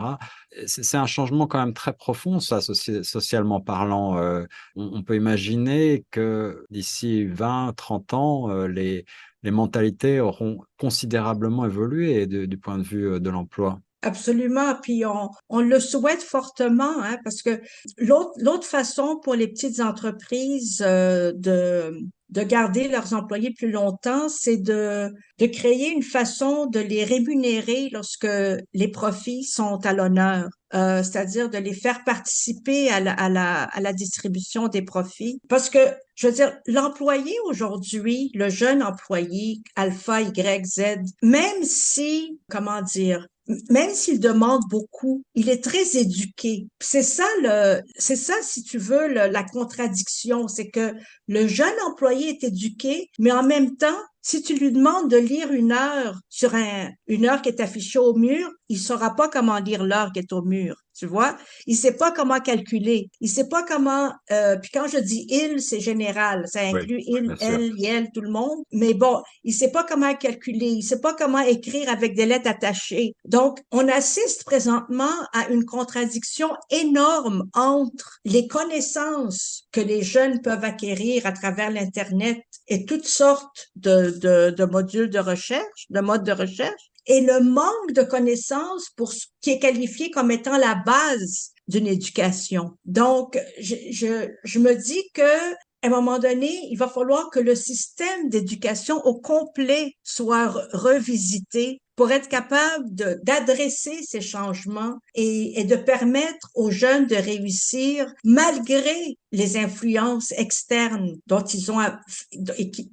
C'est un changement quand même très profond, ça, socialement parlant. Euh, on, peut imaginer que d'ici 20, 30 ans, euh, les, mentalités auront considérablement évolué du point de vue euh, de l'emploi. Absolument. Puis on, le souhaite fortement, hein, parce que l'autre façon pour les petites entreprises de de garder leurs employés plus longtemps, c'est de, créer une façon de les rémunérer lorsque les profits sont à l'honneur. Euh, c'est-à-dire de les faire participer à la, à, la, à la distribution des profits. Parce que, je veux dire, l'employé aujourd'hui, le jeune employé alpha, Y, Z, même si, comment dire, même s'il demande beaucoup, il est très éduqué. C'est ça le, c'est ça, si tu veux, la contradiction, c'est que le jeune employé est éduqué, mais en même temps, si tu lui demandes de lire une heure sur un, une heure qui est affichée au mur, il saura pas comment lire l'heure qui est au mur. Tu vois, il sait pas comment calculer. Il sait pas comment. Euh, puis quand je dis il, c'est général. Ça inclut il, elle, elle, tout le monde. Mais bon, il sait pas comment calculer. Il sait pas comment écrire avec des lettres attachées. Donc, on assiste présentement à une contradiction énorme entre les connaissances que les jeunes peuvent acquérir à travers l'internet et toutes sortes de, de, de modules de recherche, de modes de recherche, et le manque de connaissances pour ce qui est qualifié comme étant la base d'une éducation. Donc, je, je, je me dis que à un moment donné, il va falloir que le système d'éducation au complet soit revisité pour être capable d'adresser ces changements et, et, de permettre aux jeunes de réussir malgré les influences externes dont ils ont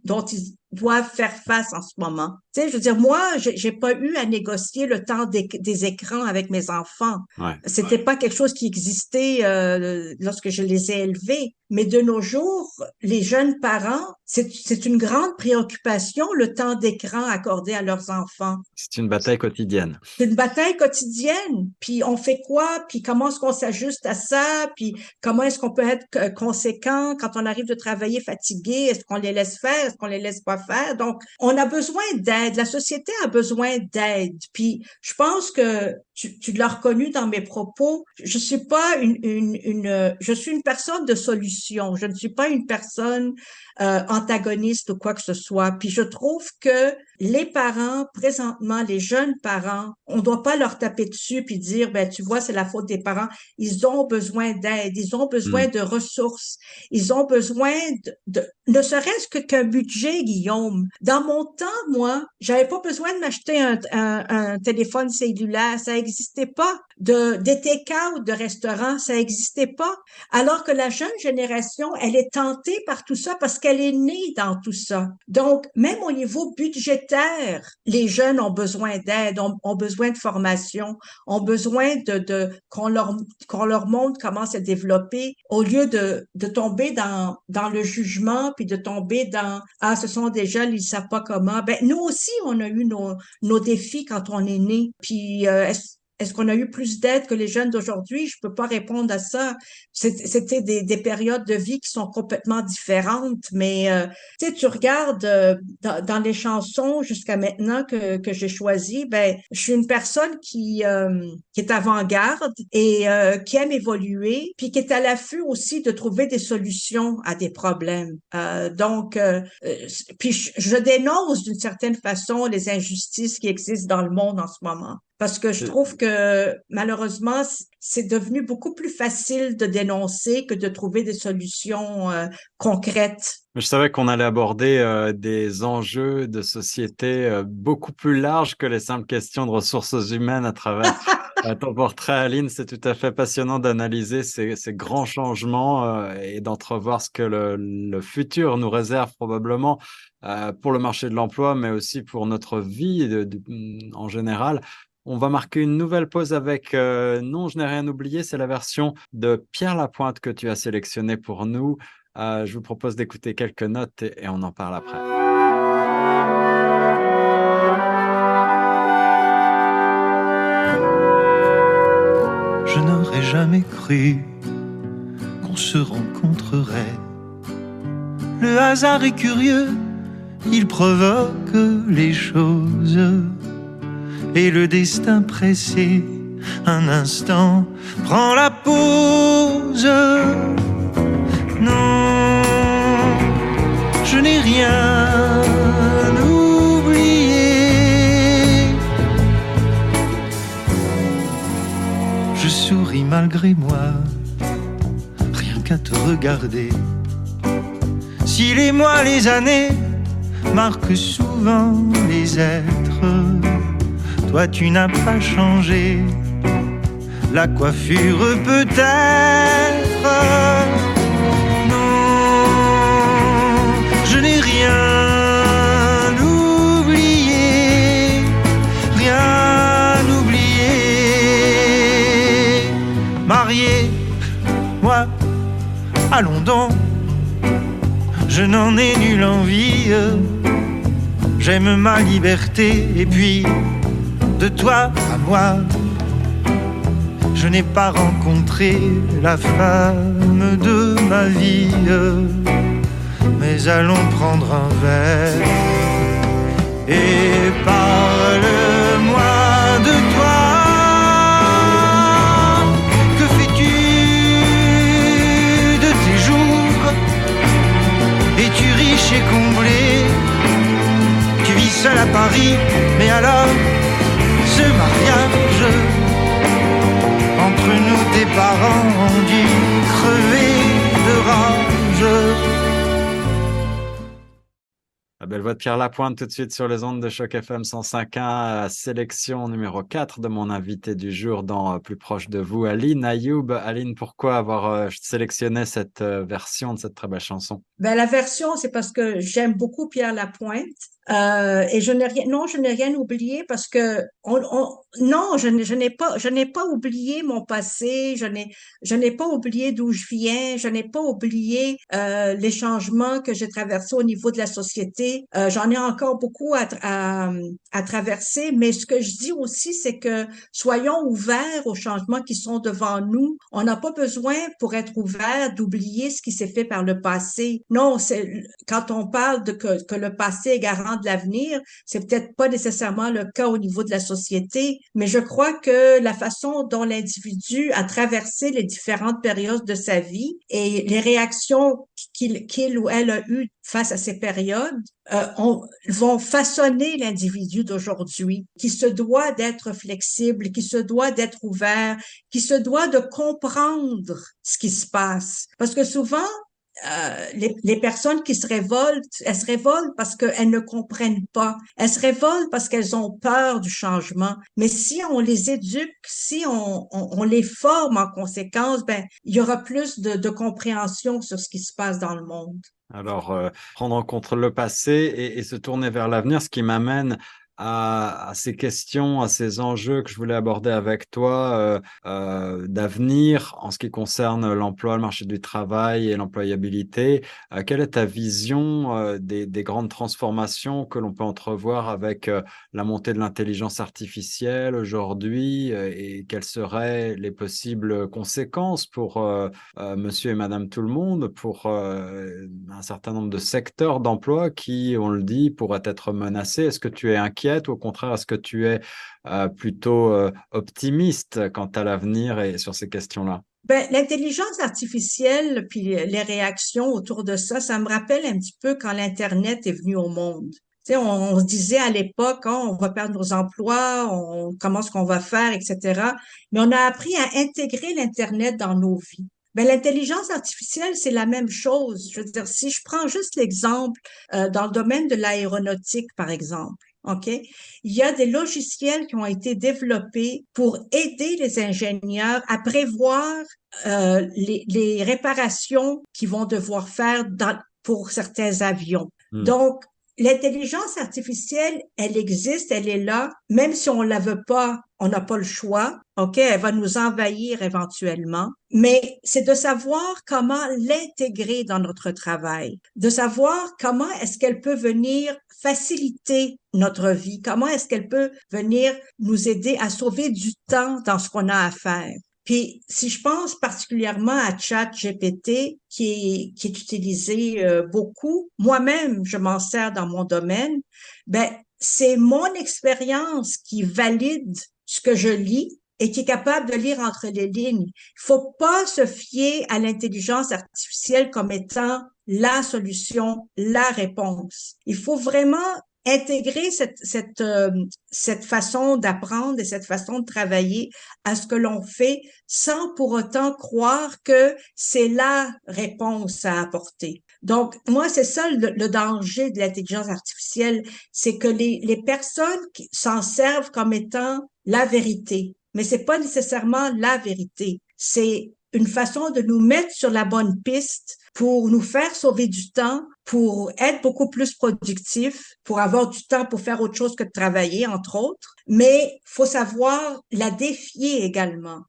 dont ils doivent faire face en ce moment. Tu sais, je veux dire, moi, j'ai pas eu à négocier le temps des, des écrans avec mes enfants. Ouais. C'était pas quelque chose qui existait euh, lorsque je les ai élevés. Mais de nos jours, les jeunes parents, c'est une grande préoccupation, le temps d'écran accordé à leurs enfants. C'est une bataille quotidienne. C'est une bataille quotidienne. Puis on fait quoi? Puis comment est-ce qu'on s'ajuste à ça? Puis comment est-ce qu'on peut être conséquent quand on arrive de travailler fatigué? Est-ce qu'on les laisse faire? Est-ce qu'on les laisse pas faire? Donc, on a besoin d'aide. La société a besoin d'aide. Puis je pense que tu, tu l'as reconnu dans mes propos. Je suis pas une, une, une, je suis une personne de solution. Je ne suis pas une personne euh, antagoniste ou quoi que ce soit. Puis je trouve que les parents, présentement, les jeunes parents, on ne doit pas leur taper dessus puis dire, ben tu vois, c'est la faute des parents. Ils ont besoin d'aide, ils ont besoin mm. de ressources, ils ont besoin de, de ne serait-ce que qu'un budget, Guillaume. Dans mon temps, moi, j'avais pas besoin de m'acheter un, un, un, téléphone cellulaire, ça n'existait pas. De des take-out de restaurants, ça n'existait pas. Alors que la jeune génération, elle est tentée par tout ça parce qu'elle est née dans tout ça. Donc, même au niveau budgétaire, les jeunes ont besoin d'aide, ont, besoin de formation, ont besoin de, de qu'on leur qu'on leur montre comment se développer au lieu de de tomber dans dans le jugement puis de tomber dans ah ce sont des jeunes ils savent pas comment. Ben nous aussi on a eu nos nos défis quand on est né. Puis euh, est-ce qu'on a eu plus d'aide que les jeunes d'aujourd'hui? Je peux pas répondre à ça. C'était des, des, périodes de vie qui sont complètement différentes, mais euh, tu regardes euh, dans, les chansons jusqu'à maintenant que, que j'ai choisi, ben, je suis une personne qui, euh, qui est avant-garde et euh, qui aime évoluer, puis qui est à l'affût aussi de trouver des solutions à des problèmes. Euh, donc, puis je, je dénonce d'une certaine façon les injustices qui existent dans le monde en ce moment parce que je trouve que malheureusement, c'est devenu beaucoup plus facile de dénoncer que de trouver des solutions euh, concrètes. Je savais qu'on allait aborder euh, des enjeux de société euh, beaucoup plus larges que les simples questions de ressources humaines à travers ton portrait, Aline. C'est tout à fait passionnant d'analyser ces, ces, grands changements et d'entrevoir ce que le, le, futur nous réserve probablement pour le marché de l'emploi, mais aussi pour notre vie de, de, en général. On va marquer une nouvelle pause avec euh, Non, je n'ai rien oublié. C'est la version de Pierre Lapointe que tu as sélectionnée pour nous. Euh, je vous propose d'écouter quelques notes et, et on en parle après. Je n'aurais jamais cru qu'on se rencontrerait. Le hasard est curieux, il provoque les choses et le destin pressé, un instant, prend la pause. Non, je n'ai rien oublié. Je souris malgré moi, rien qu'à te regarder si les mois, les années marquent souvent les êtres, toi tu n'as pas changé. La coiffure peut-être. Non, je n'ai rien oublié, rien oublié. Marié, moi, allons donc je n'en ai nulle envie. J'aime ma liberté et puis de toi à moi, je n'ai pas rencontré la femme de ma vie. Mais allons prendre un verre et parle-moi de toi. Que fais-tu de tes jours? Es-tu riche et comblé? Tu vis seul à Paris, mais alors mariage entre nous, tes parents ont dû de rage. Belle voix de Pierre Lapointe tout de suite sur les ondes de Choc FM 105.1, sélection numéro 4 de mon invité du jour dans euh, Plus proche de vous, Aline Ayoub. Aline, pourquoi avoir euh, sélectionné cette euh, version de cette très belle chanson? Ben, la version, c'est parce que j'aime beaucoup Pierre Lapointe. Euh, et je n'ai rien, non, je n'ai rien oublié parce que on, on- non, je n'ai, pas, je n'ai pas oublié mon passé, je n'ai, je n'ai pas oublié d'où je viens, je n'ai pas oublié euh, les changements que j'ai traversés au niveau de la société. Euh, j'en ai encore beaucoup à, à, à traverser, mais ce que je dis aussi, c'est que soyons ouverts aux changements qui sont devant nous. On n'a pas besoin, pour être ouvert, d'oublier ce qui s'est fait par le passé. Non, c'est quand on parle de que, le passé est garant de l'avenir, c'est peut-être pas nécessairement le cas au niveau de la société, mais je crois que la façon dont l'individu a traversé les différentes périodes de sa vie et les réactions qu'il qu'il ou elle a eues face à ces périodes euh, on- vont façonner l'individu d'aujourd'hui, qui se doit d'être flexible, qui se doit d'être ouvert, qui se doit de comprendre ce qui se passe. Parce que souvent, euh, les, les personnes qui se révoltent, elles se révoltent parce qu'elles ne comprennent pas. Elles se révoltent parce qu'elles ont peur du changement. Mais si on les éduque, si on, on, on les forme en conséquence, ben, il y aura plus de, de compréhension sur ce qui se passe dans le monde. Alors, euh, prendre en compte le passé et, et se tourner vers l'avenir, ce qui m'amène à, ces questions, à ces enjeux que je voulais aborder avec toi euh, euh, d'avenir en ce qui concerne l'emploi, le marché du travail et l'employabilité. Euh, quelle est ta vision des, des grandes transformations que l'on peut entrevoir avec la montée de l'intelligence artificielle aujourd'hui et quelles seraient les possibles conséquences pour monsieur et madame tout le monde, pour un certain nombre de secteurs d'emploi qui, on le dit, pourraient être menacés? Est-ce que tu es inquiète ou au contraire, est-ce que tu es euh, plutôt euh, optimiste quant à l'avenir et sur ces questions-là? Ben, l'intelligence artificielle, puis les réactions autour de ça, ça me rappelle un petit peu quand l'Internet est venu au monde. Tu on, se disait à l'époque, hein, on va perdre nos emplois, on, comment est-ce qu'on va faire, etc. Mais on a appris à intégrer l'Internet dans nos vies. Ben, l'intelligence artificielle, c'est la même chose. Je veux dire, si je prends juste l'exemple euh, dans le domaine de l'aéronautique, par exemple, OK? Il y a des logiciels qui ont été développés pour aider les ingénieurs à prévoir euh, les, les réparations qu'ils vont devoir faire dans, pour certains avions. Hmm. Donc, l'intelligence artificielle, elle existe, elle est là, même si on la veut pas, on n'a pas le choix. OK, elle va nous envahir éventuellement, mais c'est de savoir comment l'intégrer dans notre travail, de savoir comment est-ce qu'elle peut venir faciliter notre vie, comment est-ce qu'elle peut venir nous aider à sauver du temps dans ce qu'on a à faire. Puis, si je pense particulièrement à ChatGPT, qui est, qui est utilisé euh, beaucoup, moi-même, je m'en sers dans mon domaine, ben, c'est mon expérience qui valide ce que je lis et qui est capable de lire entre les lignes. Il faut pas se fier à l'intelligence artificielle comme étant la solution, la réponse. Il faut vraiment intégrer cette, cette, euh, cette façon d'apprendre et cette façon de travailler à ce que l'on fait sans pour autant croire que c'est la réponse à apporter. Donc, moi, c'est ça le, le, danger de l'intelligence artificielle, c'est que les, les personnes s'en servent comme étant la vérité, mais c'est pas nécessairement la vérité. C'est une façon de nous mettre sur la bonne piste pour nous faire sauver du temps, pour être beaucoup plus productif, pour avoir du temps pour faire autre chose que de travailler, entre autres. Mais faut savoir la défier également.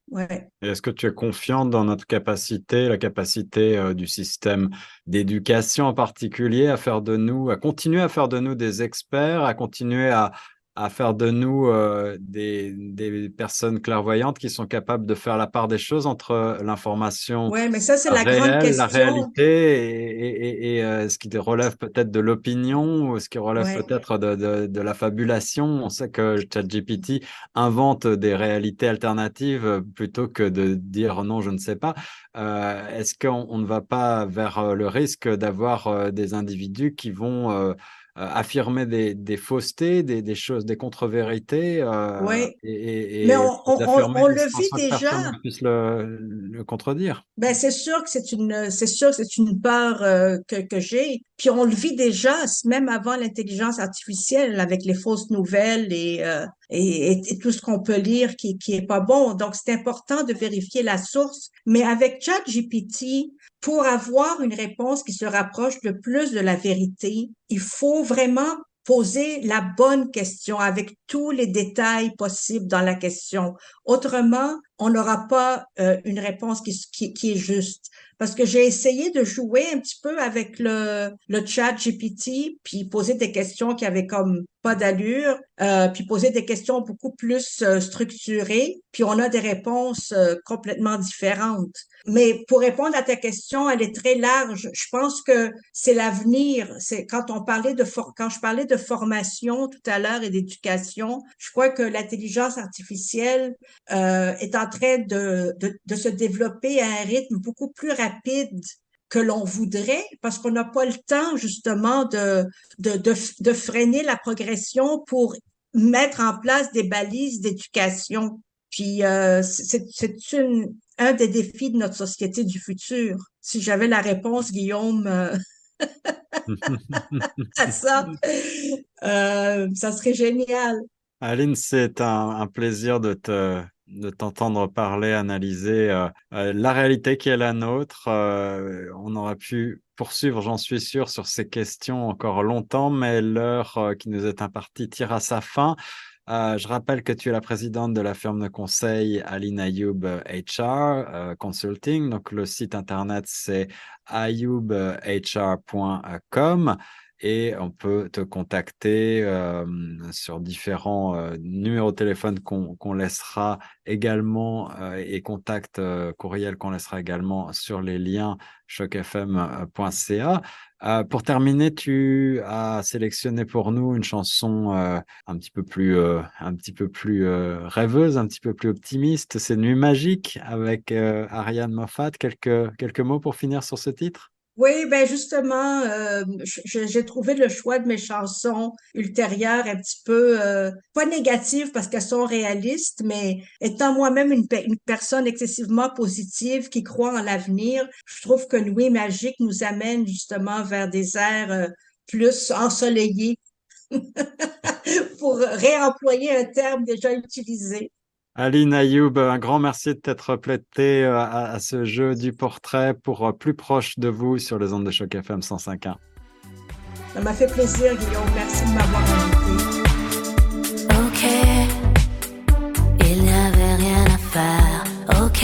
Est-ce que tu es confiante dans notre capacité, la capacité euh, du système d'éducation en particulier, à faire de nous, à continuer à faire de nous des experts, à continuer à, à faire de nous euh, des, des, personnes clairvoyantes qui sont capables de faire la part des choses entre l'information ouais, mais ça, c'est la grande question. la réalité et, et, et euh, ce qui relève peut-être de l'opinion ou ce qui relève ouais. peut-être de, de, de, la fabulation. On sait que ChatGPT invente des réalités alternatives plutôt que de dire non, je ne sais pas. Euh, Est-ce qu'on on ne va pas vers le risque d'avoir euh, des individus qui vont euh, euh, affirmer des, des faussetés, des, des, choses, des contre-vérités. Euh, oui. Et, et, Mais on, on, on le vit déjà. puisse le, le contredire. Ben c'est sûr que c'est une, c'est sûr que c'est une peur euh, que, que j'ai. Puis on le vit déjà, même avant l'intelligence artificielle, avec les fausses nouvelles et, euh, et, et, tout ce qu'on peut lire qui, qui est pas bon. Donc c'est important de vérifier la source. Mais avec ChatGPT, pour avoir une réponse qui se rapproche le plus de la vérité, il faut vraiment poser la bonne question avec tous les détails possibles dans la question. Autrement, on n'aura pas euh, une réponse qui, est juste. Parce que j'ai essayé de jouer un petit peu avec le, chat GPT, puis poser des questions qui avaient comme pas d'allure, euh, puis poser des questions beaucoup plus euh, structurées, puis on a des réponses complètement différentes. Mais pour répondre à ta question, elle est très large. Je pense que c'est l'avenir. C'est quand on parlait de for quand je parlais de formation tout à l'heure et d'éducation, je crois que l'intelligence artificielle euh, est en train de, de, de se développer à un rythme beaucoup plus rapide que l'on voudrait parce qu'on n'a pas le temps justement de, de, de, freiner la progression pour mettre en place des balises d'éducation. Puis euh, c'est une un des défis de notre société du futur. Si j'avais la réponse, Guillaume, euh, à ça, euh, ça serait génial. Aline, c'est un, plaisir de te de t'entendre parler, analyser euh, euh, la réalité qui est la nôtre. Euh, on aurait pu poursuivre, j'en suis sûr, sur ces questions encore longtemps, mais l'heure euh, qui nous est impartie tire à sa fin. Euh, je rappelle que tu es la présidente de la firme de conseil Aline Ayoub HR Consulting. Donc, le site internet, c'est ayoubhr.com et on peut te contacter euh, sur différents euh, numéros de téléphone qu'on qu laissera également euh, et contact euh, courriel qu'on laissera également sur les liens chocfm.ca. Pour terminer, tu as sélectionné pour nous une chanson un petit peu plus, un petit peu plus rêveuse, un petit peu plus optimiste. C'est Nuit magique avec Ariane Moffat. Quelques, quelques mots pour finir sur ce titre? Oui, ben justement, euh, j'ai trouvé le choix de mes chansons ultérieures un petit peu euh, pas négatives parce qu'elles sont réalistes, mais étant moi-même une, personne excessivement positive qui croit en l'avenir, je trouve que Nuit magique nous amène justement vers des airs euh, plus ensoleillés pour réemployer un terme déjà utilisé. Aline Ayoub, un grand merci de t'être prêté euh, à, à, ce jeu du portrait pour euh, plus proche de vous sur les ondes de choc FM 105.1. Ça m'a fait plaisir, Guillaume. Merci de m'avoir invité. Ok, il n'y avait rien à faire. Ok,